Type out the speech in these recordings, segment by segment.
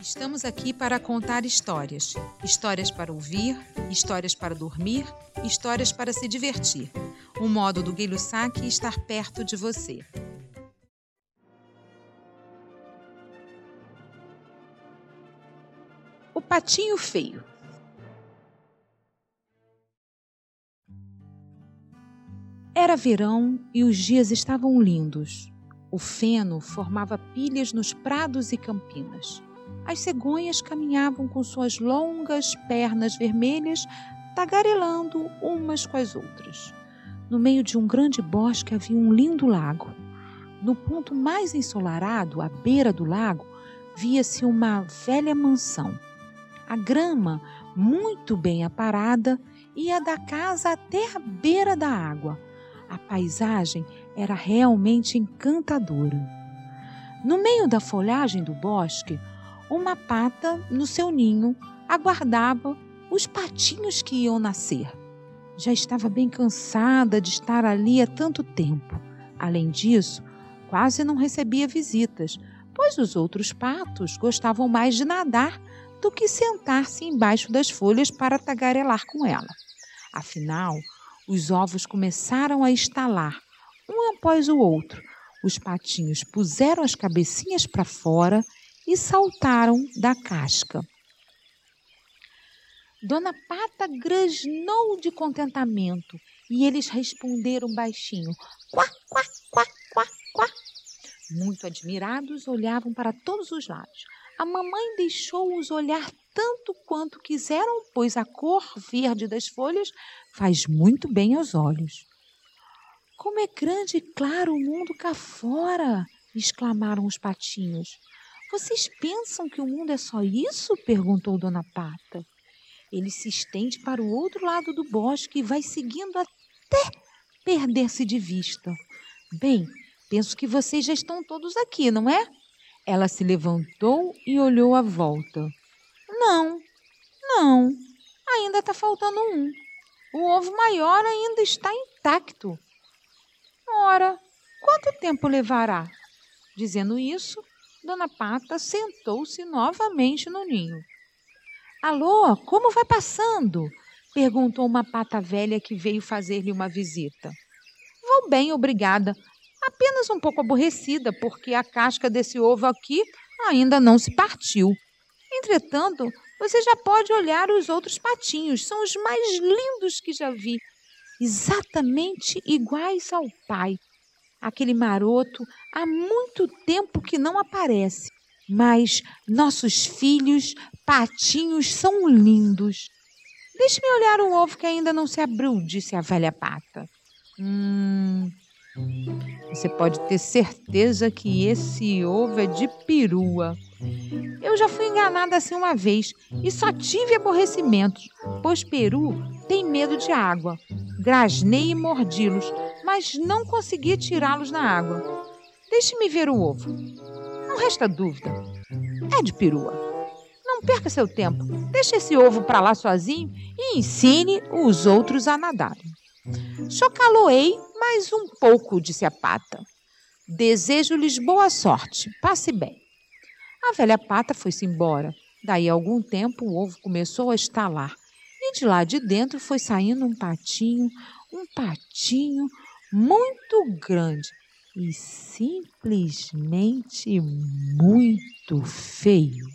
Estamos aqui para contar histórias. Histórias para ouvir, histórias para dormir, histórias para se divertir. O modo do Guilho Saque estar perto de você. O Patinho Feio Era verão e os dias estavam lindos. O feno formava pilhas nos prados e campinas. As cegonhas caminhavam com suas longas pernas vermelhas, tagarelando umas com as outras. No meio de um grande bosque havia um lindo lago. No ponto mais ensolarado, à beira do lago, via-se uma velha mansão. A grama, muito bem aparada, ia da casa até a beira da água. A paisagem era realmente encantadora. No meio da folhagem do bosque, uma pata no seu ninho aguardava os patinhos que iam nascer. Já estava bem cansada de estar ali há tanto tempo. Além disso, quase não recebia visitas, pois os outros patos gostavam mais de nadar do que sentar-se embaixo das folhas para tagarelar com ela. Afinal, os ovos começaram a estalar, um após o outro. Os patinhos puseram as cabecinhas para fora e saltaram da casca. Dona Pata grasnou de contentamento e eles responderam baixinho: quá, quá, quá, quá, quá. Muito admirados, olhavam para todos os lados. A mamãe deixou-os olhar tanto quanto quiseram, pois a cor verde das folhas faz muito bem aos olhos. Como é grande e claro o mundo cá fora! exclamaram os patinhos. Vocês pensam que o mundo é só isso? perguntou Dona Pata. Ele se estende para o outro lado do bosque e vai seguindo até perder-se de vista. Bem, penso que vocês já estão todos aqui, não é? Ela se levantou e olhou à volta. Não, não, ainda está faltando um. O ovo maior ainda está intacto. Ora, quanto tempo levará? Dizendo isso, Dona Pata sentou-se novamente no ninho. Alô, como vai passando? perguntou uma pata velha que veio fazer-lhe uma visita. Vou bem, obrigada. Apenas um pouco aborrecida, porque a casca desse ovo aqui ainda não se partiu. Entretanto, você já pode olhar os outros patinhos, são os mais lindos que já vi. Exatamente iguais ao pai. Aquele maroto há muito tempo que não aparece, mas nossos filhos, patinhos, são lindos. Deixe-me olhar o ovo que ainda não se abriu, disse a velha pata. Hum, você pode ter certeza que esse ovo é de perua. Eu já fui enganada assim uma vez e só tive aborrecimentos, pois peru tem medo de água. Grasnei e mordi-los, mas não consegui tirá-los na água. Deixe-me ver o ovo. Não resta dúvida. É de perua. Não perca seu tempo. Deixe esse ovo para lá sozinho e ensine os outros a nadarem. Chocaloei mais um pouco, disse a pata. Desejo-lhes boa sorte. Passe bem. A velha pata foi-se embora. Daí a algum tempo o ovo começou a estalar. E de lá de dentro foi saindo um patinho, um patinho, muito grande e simplesmente muito feio.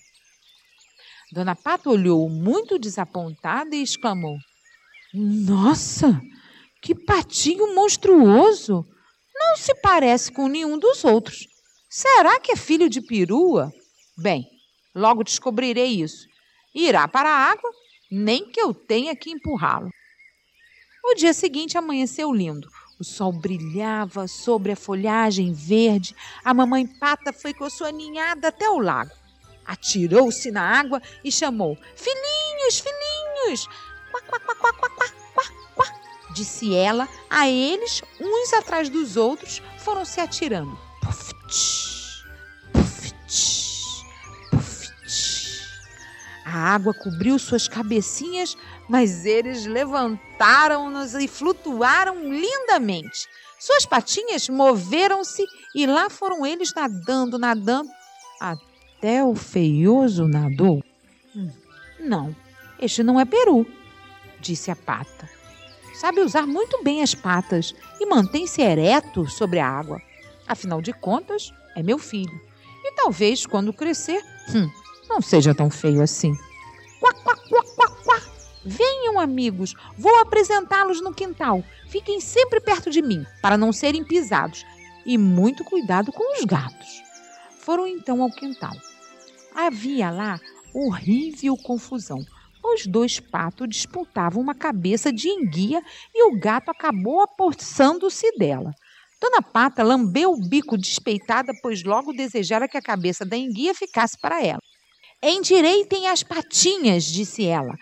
Dona Pata olhou muito desapontada e exclamou: Nossa, que patinho monstruoso! Não se parece com nenhum dos outros. Será que é filho de perua? Bem, logo descobrirei isso. Irá para a água, nem que eu tenha que empurrá-lo. O dia seguinte amanheceu lindo. O sol brilhava sobre a folhagem verde. A mamãe pata foi com sua ninhada até o lago. Atirou-se na água e chamou: Filhinhos, filhinhos! Quá, quá, quá, quá, quá, quá, quá, quá. Disse ela a eles, uns atrás dos outros, foram se atirando. Puf, tch, água cobriu suas cabecinhas mas eles levantaram-nos e flutuaram lindamente. Suas patinhas moveram-se e lá foram eles nadando, nadando, até até o feioso nadou? Hum, não, este não é peru, disse a pata. Sabe usar muito bem as patas e mantém-se ereto sobre a água. Afinal de contas, é meu filho. E talvez, quando crescer, hum, não seja tão feio assim. Quá, quá, quá, quá, quá. Venham, amigos, vou apresentá-los no quintal. Fiquem sempre perto de mim, para não serem pisados. E muito cuidado com os gatos. Foram então ao quintal. Havia lá horrível confusão. Os dois patos disputavam uma cabeça de enguia e o gato acabou apossando-se dela. Dona Pata lambeu o bico despeitada, pois logo desejara que a cabeça da enguia ficasse para ela. Endireitem as patinhas, disse ela.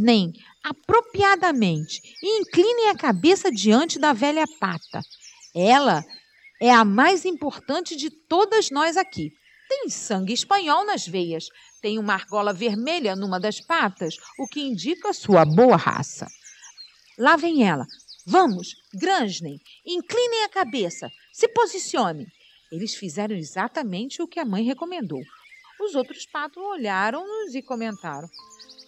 nem apropriadamente e inclinem a cabeça diante da velha pata. Ela é a mais importante de todas nós aqui. Tem sangue espanhol nas veias, tem uma argola vermelha numa das patas, o que indica sua boa raça. Lá vem ela. Vamos, Grangenem, inclinem a cabeça, se posicione. Eles fizeram exatamente o que a mãe recomendou. Os outros patos olharam-nos e comentaram: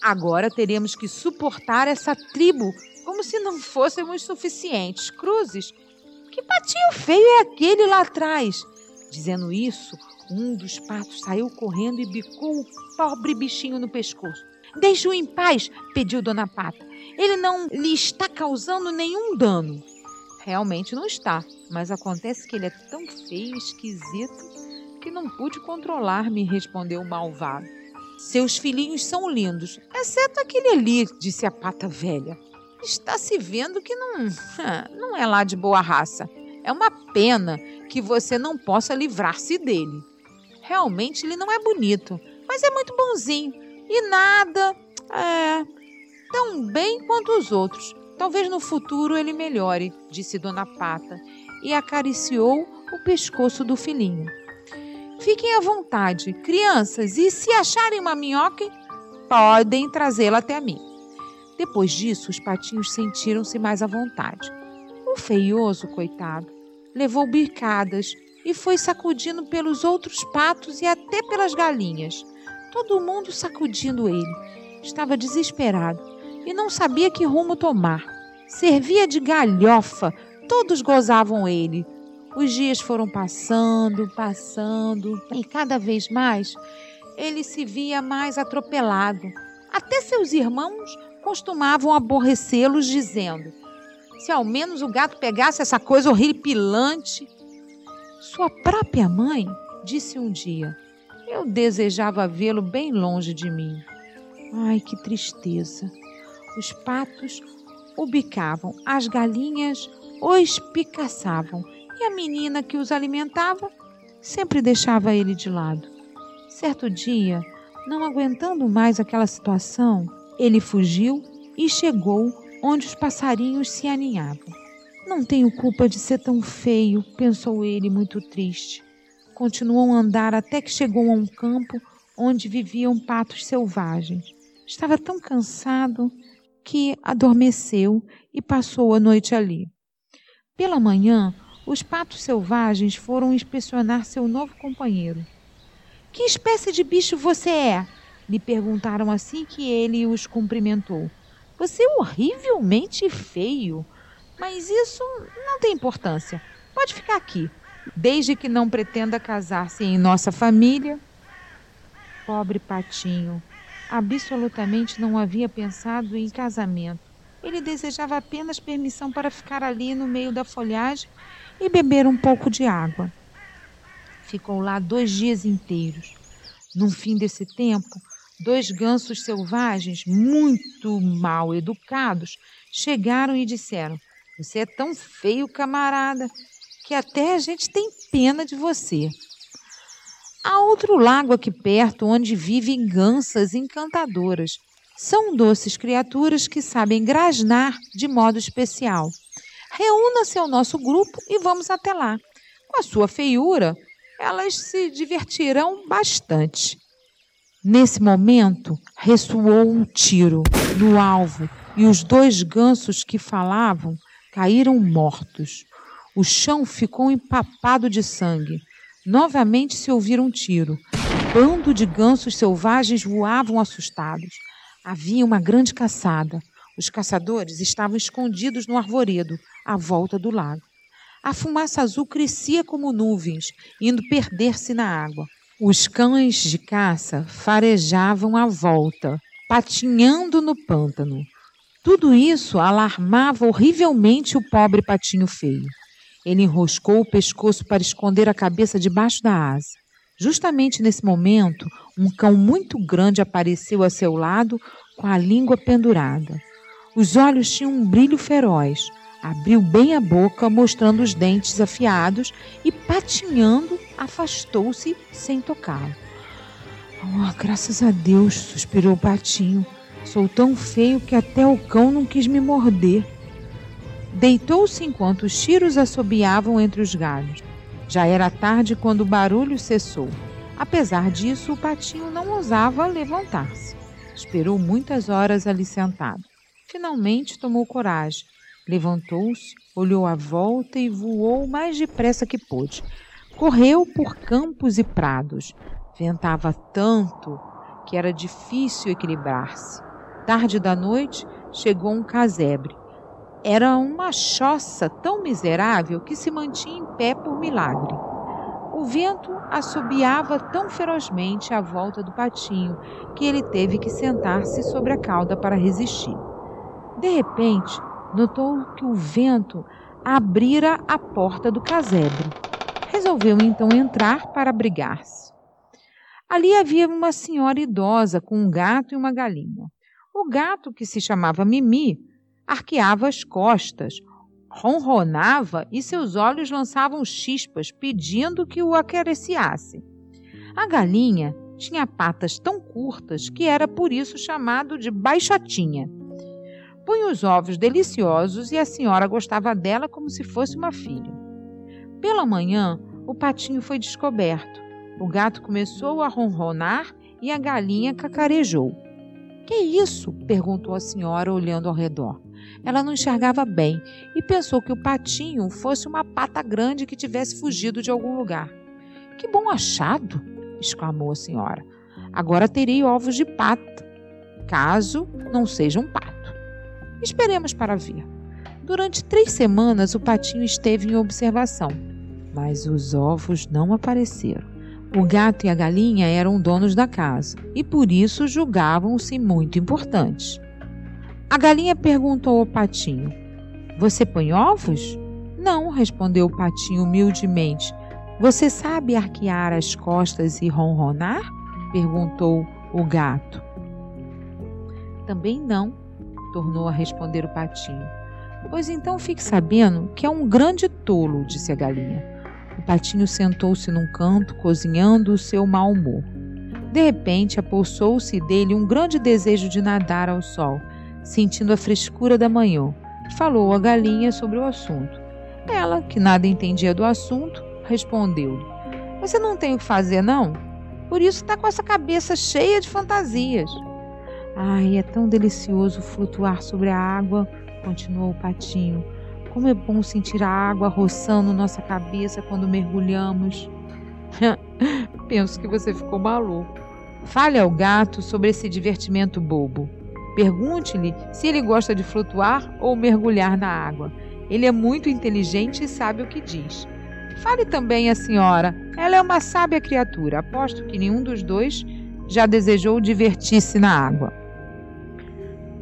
Agora teremos que suportar essa tribo como se não fôssemos suficientes. Cruzes, que patinho feio é aquele lá atrás? Dizendo isso, um dos patos saiu correndo e bicou o pobre bichinho no pescoço. Deixe-o em paz, pediu Dona Pata. Ele não lhe está causando nenhum dano. Realmente não está, mas acontece que ele é tão feio e esquisito que não pude controlar-me, respondeu o malvado. Seus filhinhos são lindos, exceto aquele ali, disse a pata velha. Está se vendo que não, não é lá de boa raça. É uma pena que você não possa livrar-se dele. Realmente ele não é bonito, mas é muito bonzinho. E nada, é, tão bem quanto os outros. Talvez no futuro ele melhore, disse Dona Pata e acariciou o pescoço do filhinho. Fiquem à vontade, crianças, e se acharem uma minhoca, podem trazê-la até mim. Depois disso, os patinhos sentiram-se mais à vontade. O feioso, coitado, levou bicadas e foi sacudindo pelos outros patos e até pelas galinhas. Todo mundo sacudindo ele. Estava desesperado e não sabia que rumo tomar. Servia de galhofa, todos gozavam ele. Os dias foram passando, passando, e cada vez mais ele se via mais atropelado. Até seus irmãos costumavam aborrecê-los, dizendo: se ao menos o gato pegasse essa coisa horripilante. Sua própria mãe disse um dia: Eu desejava vê-lo bem longe de mim. Ai, que tristeza! Os patos o bicavam, as galinhas o espicaçavam e a menina que os alimentava sempre deixava ele de lado. Certo dia, não aguentando mais aquela situação, ele fugiu e chegou onde os passarinhos se aninhavam. Não tenho culpa de ser tão feio, pensou ele, muito triste. Continuou a andar até que chegou a um campo onde viviam patos selvagens. Estava tão cansado que adormeceu e passou a noite ali. Pela manhã, os patos selvagens foram inspecionar seu novo companheiro. Que espécie de bicho você é? lhe perguntaram assim que ele os cumprimentou. Você é horrivelmente feio. Mas isso não tem importância. Pode ficar aqui, desde que não pretenda casar-se em nossa família. Pobre Patinho, absolutamente não havia pensado em casamento. Ele desejava apenas permissão para ficar ali no meio da folhagem e beber um pouco de água. Ficou lá dois dias inteiros. No fim desse tempo, dois gansos selvagens, muito mal educados, chegaram e disseram: você é tão feio, camarada, que até a gente tem pena de você. Há outro lago aqui perto onde vivem gansas encantadoras. São doces criaturas que sabem grasnar de modo especial. Reúna-se ao nosso grupo e vamos até lá. Com a sua feiura, elas se divertirão bastante. Nesse momento, ressoou um tiro no alvo e os dois gansos que falavam caíram mortos. O chão ficou empapado de sangue. Novamente se ouviram um tiro. bando de gansos selvagens voavam assustados. Havia uma grande caçada. Os caçadores estavam escondidos no arvoredo, à volta do lago. A fumaça azul crescia como nuvens, indo perder-se na água. Os cães de caça farejavam à volta, patinhando no pântano. Tudo isso alarmava horrivelmente o pobre patinho feio. Ele enroscou o pescoço para esconder a cabeça debaixo da asa. Justamente nesse momento, um cão muito grande apareceu a seu lado com a língua pendurada. Os olhos tinham um brilho feroz. Abriu bem a boca, mostrando os dentes afiados e, patinhando, afastou-se sem tocá-lo. Oh, graças a Deus, suspirou o patinho. Sou tão feio que até o cão não quis me morder. Deitou-se enquanto os tiros assobiavam entre os galhos. Já era tarde quando o barulho cessou. Apesar disso, o patinho não ousava levantar-se. Esperou muitas horas ali sentado. Finalmente tomou coragem. Levantou-se, olhou à volta e voou o mais depressa que pôde. Correu por campos e prados. Ventava tanto que era difícil equilibrar-se. Tarde da noite, chegou um casebre. Era uma choça tão miserável que se mantinha em pé por milagre. O vento assobiava tão ferozmente à volta do patinho que ele teve que sentar-se sobre a cauda para resistir. De repente, notou que o vento abrira a porta do casebre. Resolveu então entrar para abrigar-se. Ali havia uma senhora idosa com um gato e uma galinha. O gato, que se chamava Mimi, arqueava as costas, ronronava e seus olhos lançavam chispas, pedindo que o acariciasse. A galinha tinha patas tão curtas que era por isso chamado de baixotinha. Punha os ovos deliciosos e a senhora gostava dela como se fosse uma filha. Pela manhã, o patinho foi descoberto. O gato começou a ronronar e a galinha cacarejou. Que isso? perguntou a senhora, olhando ao redor. Ela não enxergava bem e pensou que o patinho fosse uma pata grande que tivesse fugido de algum lugar. Que bom achado! exclamou a senhora. Agora terei ovos de pata, caso não seja um pato. Esperemos para ver. Durante três semanas o patinho esteve em observação, mas os ovos não apareceram. O gato e a galinha eram donos da casa e por isso julgavam-se muito importantes. A galinha perguntou ao patinho: Você põe ovos? Não, respondeu o patinho humildemente. Você sabe arquear as costas e ronronar? perguntou o gato. Também não, tornou a responder o patinho. Pois então fique sabendo que é um grande tolo, disse a galinha. O patinho sentou-se num canto, cozinhando o seu mau humor. De repente, apossou-se dele um grande desejo de nadar ao sol, sentindo a frescura da manhã. Falou à galinha sobre o assunto. Ela, que nada entendia do assunto, respondeu-lhe: Você não tem o que fazer, não? Por isso está com essa cabeça cheia de fantasias. Ai, é tão delicioso flutuar sobre a água, continuou o patinho. Como é bom sentir a água roçando nossa cabeça quando mergulhamos. Penso que você ficou maluco. Fale ao gato sobre esse divertimento bobo. Pergunte-lhe se ele gosta de flutuar ou mergulhar na água. Ele é muito inteligente e sabe o que diz. Fale também à senhora. Ela é uma sábia criatura. Aposto que nenhum dos dois já desejou divertir-se na água.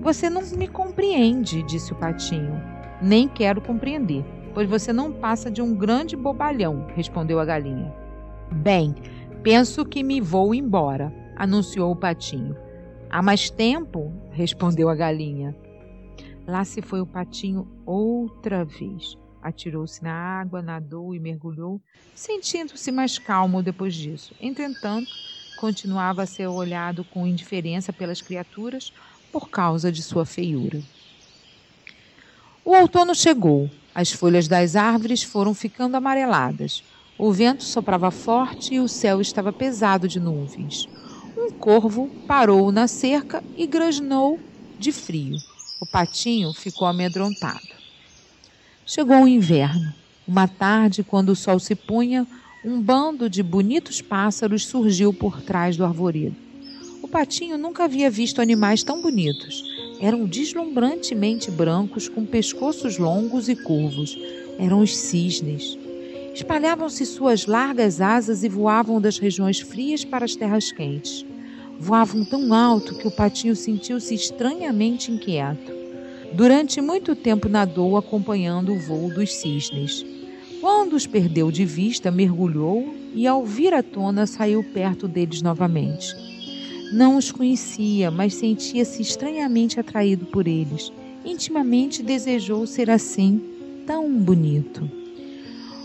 Você não me compreende, disse o patinho nem quero compreender, pois você não passa de um grande bobalhão, respondeu a galinha. Bem, penso que me vou embora, anunciou o patinho. Há mais tempo? respondeu a galinha. Lá se foi o patinho outra vez. Atirou-se na água, nadou e mergulhou, sentindo-se mais calmo depois disso. Entretanto, continuava a ser olhado com indiferença pelas criaturas por causa de sua feiura. O outono chegou. As folhas das árvores foram ficando amareladas. O vento soprava forte e o céu estava pesado de nuvens. Corvo parou na cerca e grasnou de frio. O patinho ficou amedrontado. Chegou o inverno. Uma tarde, quando o sol se punha, um bando de bonitos pássaros surgiu por trás do arvoredo. O patinho nunca havia visto animais tão bonitos. Eram deslumbrantemente brancos, com pescoços longos e curvos. Eram os cisnes. Espalhavam-se suas largas asas e voavam das regiões frias para as terras quentes. Voavam tão alto que o patinho sentiu-se estranhamente inquieto. Durante muito tempo nadou acompanhando o voo dos cisnes. Quando os perdeu de vista, mergulhou e, ao vir à tona, saiu perto deles novamente. Não os conhecia, mas sentia-se estranhamente atraído por eles. Intimamente desejou ser assim, tão bonito.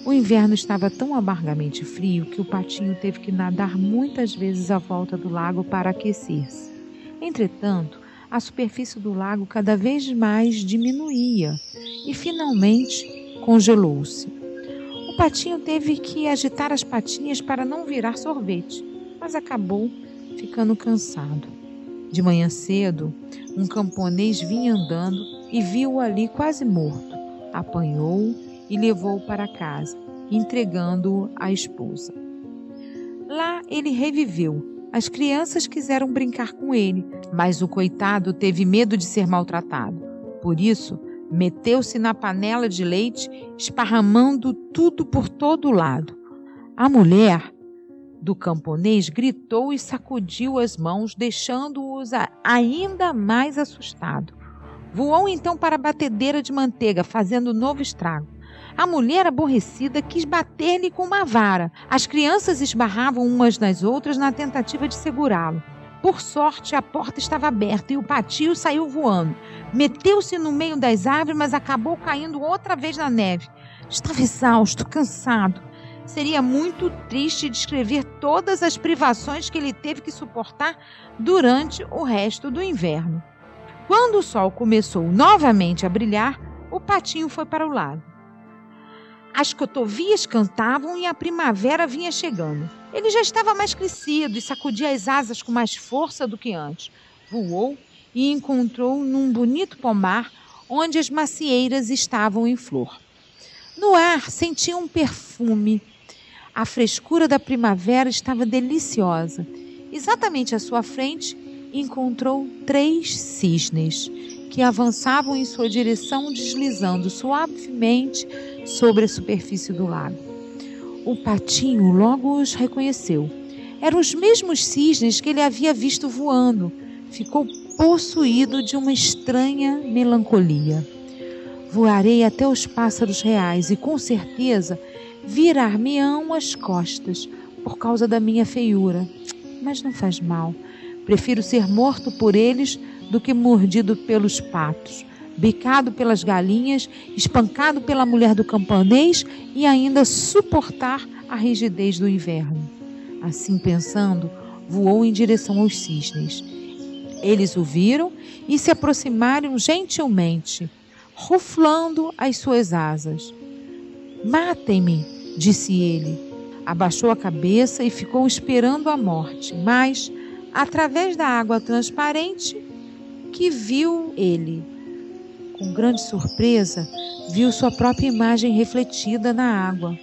O inverno estava tão amargamente frio que o patinho teve que nadar muitas vezes à volta do lago para aquecer-se. Entretanto, a superfície do lago cada vez mais diminuía e finalmente congelou-se. O patinho teve que agitar as patinhas para não virar sorvete, mas acabou ficando cansado. De manhã cedo, um camponês vinha andando e viu-o ali quase morto. Apanhou e levou-o para casa, entregando-o à esposa. Lá ele reviveu. As crianças quiseram brincar com ele, mas o coitado teve medo de ser maltratado. Por isso, Meteu-se na panela de leite, esparramando tudo por todo lado. A mulher do camponês gritou e sacudiu as mãos, deixando-os ainda mais assustado. Voou então para a batedeira de manteiga, fazendo novo estrago. A mulher aborrecida quis bater-lhe com uma vara. As crianças esbarravam umas nas outras na tentativa de segurá-lo. Por sorte, a porta estava aberta e o patio saiu voando. Meteu-se no meio das árvores, mas acabou caindo outra vez na neve. Estava exausto, cansado. Seria muito triste descrever todas as privações que ele teve que suportar durante o resto do inverno. Quando o sol começou novamente a brilhar, o patinho foi para o lago. As cotovias cantavam e a primavera vinha chegando. Ele já estava mais crescido e sacudia as asas com mais força do que antes. Voou e encontrou num bonito pomar onde as macieiras estavam em flor. No ar sentia um perfume. A frescura da primavera estava deliciosa. Exatamente à sua frente encontrou três cisnes que avançavam em sua direção, deslizando suavemente sobre a superfície do lago. O patinho logo os reconheceu. Eram os mesmos cisnes que ele havia visto voando. Ficou possuído de uma estranha melancolia. Voarei até os pássaros reais e com certeza virar-me-ão as costas por causa da minha feiura. Mas não faz mal. Prefiro ser morto por eles do que mordido pelos patos, bicado pelas galinhas, espancado pela mulher do camponês e ainda suportar a rigidez do inverno. Assim pensando, voou em direção aos cisnes. Eles o viram e se aproximaram gentilmente, ruflando as suas asas. Matem-me, disse ele. Abaixou a cabeça e ficou esperando a morte, mas, através da água transparente, que viu ele. Com grande surpresa, viu sua própria imagem refletida na água.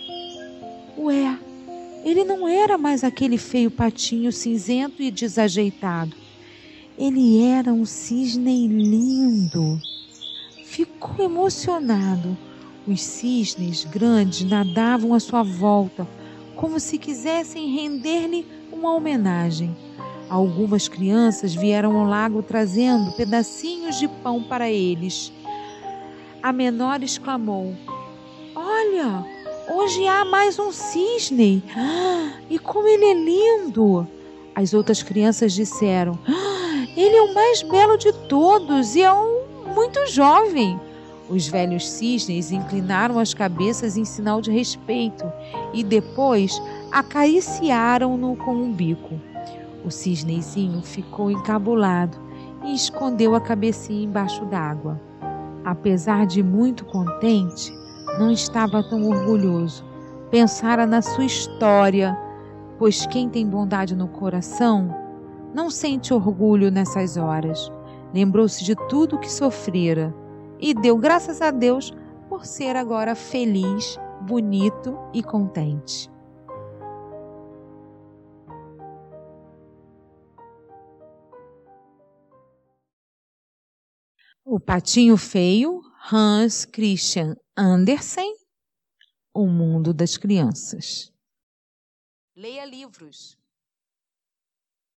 Ué, ele não era mais aquele feio patinho cinzento e desajeitado. Ele era um cisne lindo. Ficou emocionado. Os cisnes grandes nadavam à sua volta, como se quisessem render-lhe uma homenagem. Algumas crianças vieram ao lago trazendo pedacinhos de pão para eles. A menor exclamou: Olha, hoje há mais um cisne! Ah, e como ele é lindo! As outras crianças disseram: ah, Ele é o mais belo de todos e é um muito jovem. Os velhos cisnes inclinaram as cabeças em sinal de respeito e depois acariciaram-no com um bico. O cisnezinho ficou encabulado e escondeu a cabecinha embaixo d'água. Apesar de muito contente, não estava tão orgulhoso. Pensara na sua história, pois quem tem bondade no coração não sente orgulho nessas horas. Lembrou-se de tudo que sofrera e deu graças a Deus por ser agora feliz, bonito e contente. O Patinho Feio, Hans Christian Andersen, O Mundo das Crianças. Leia livros.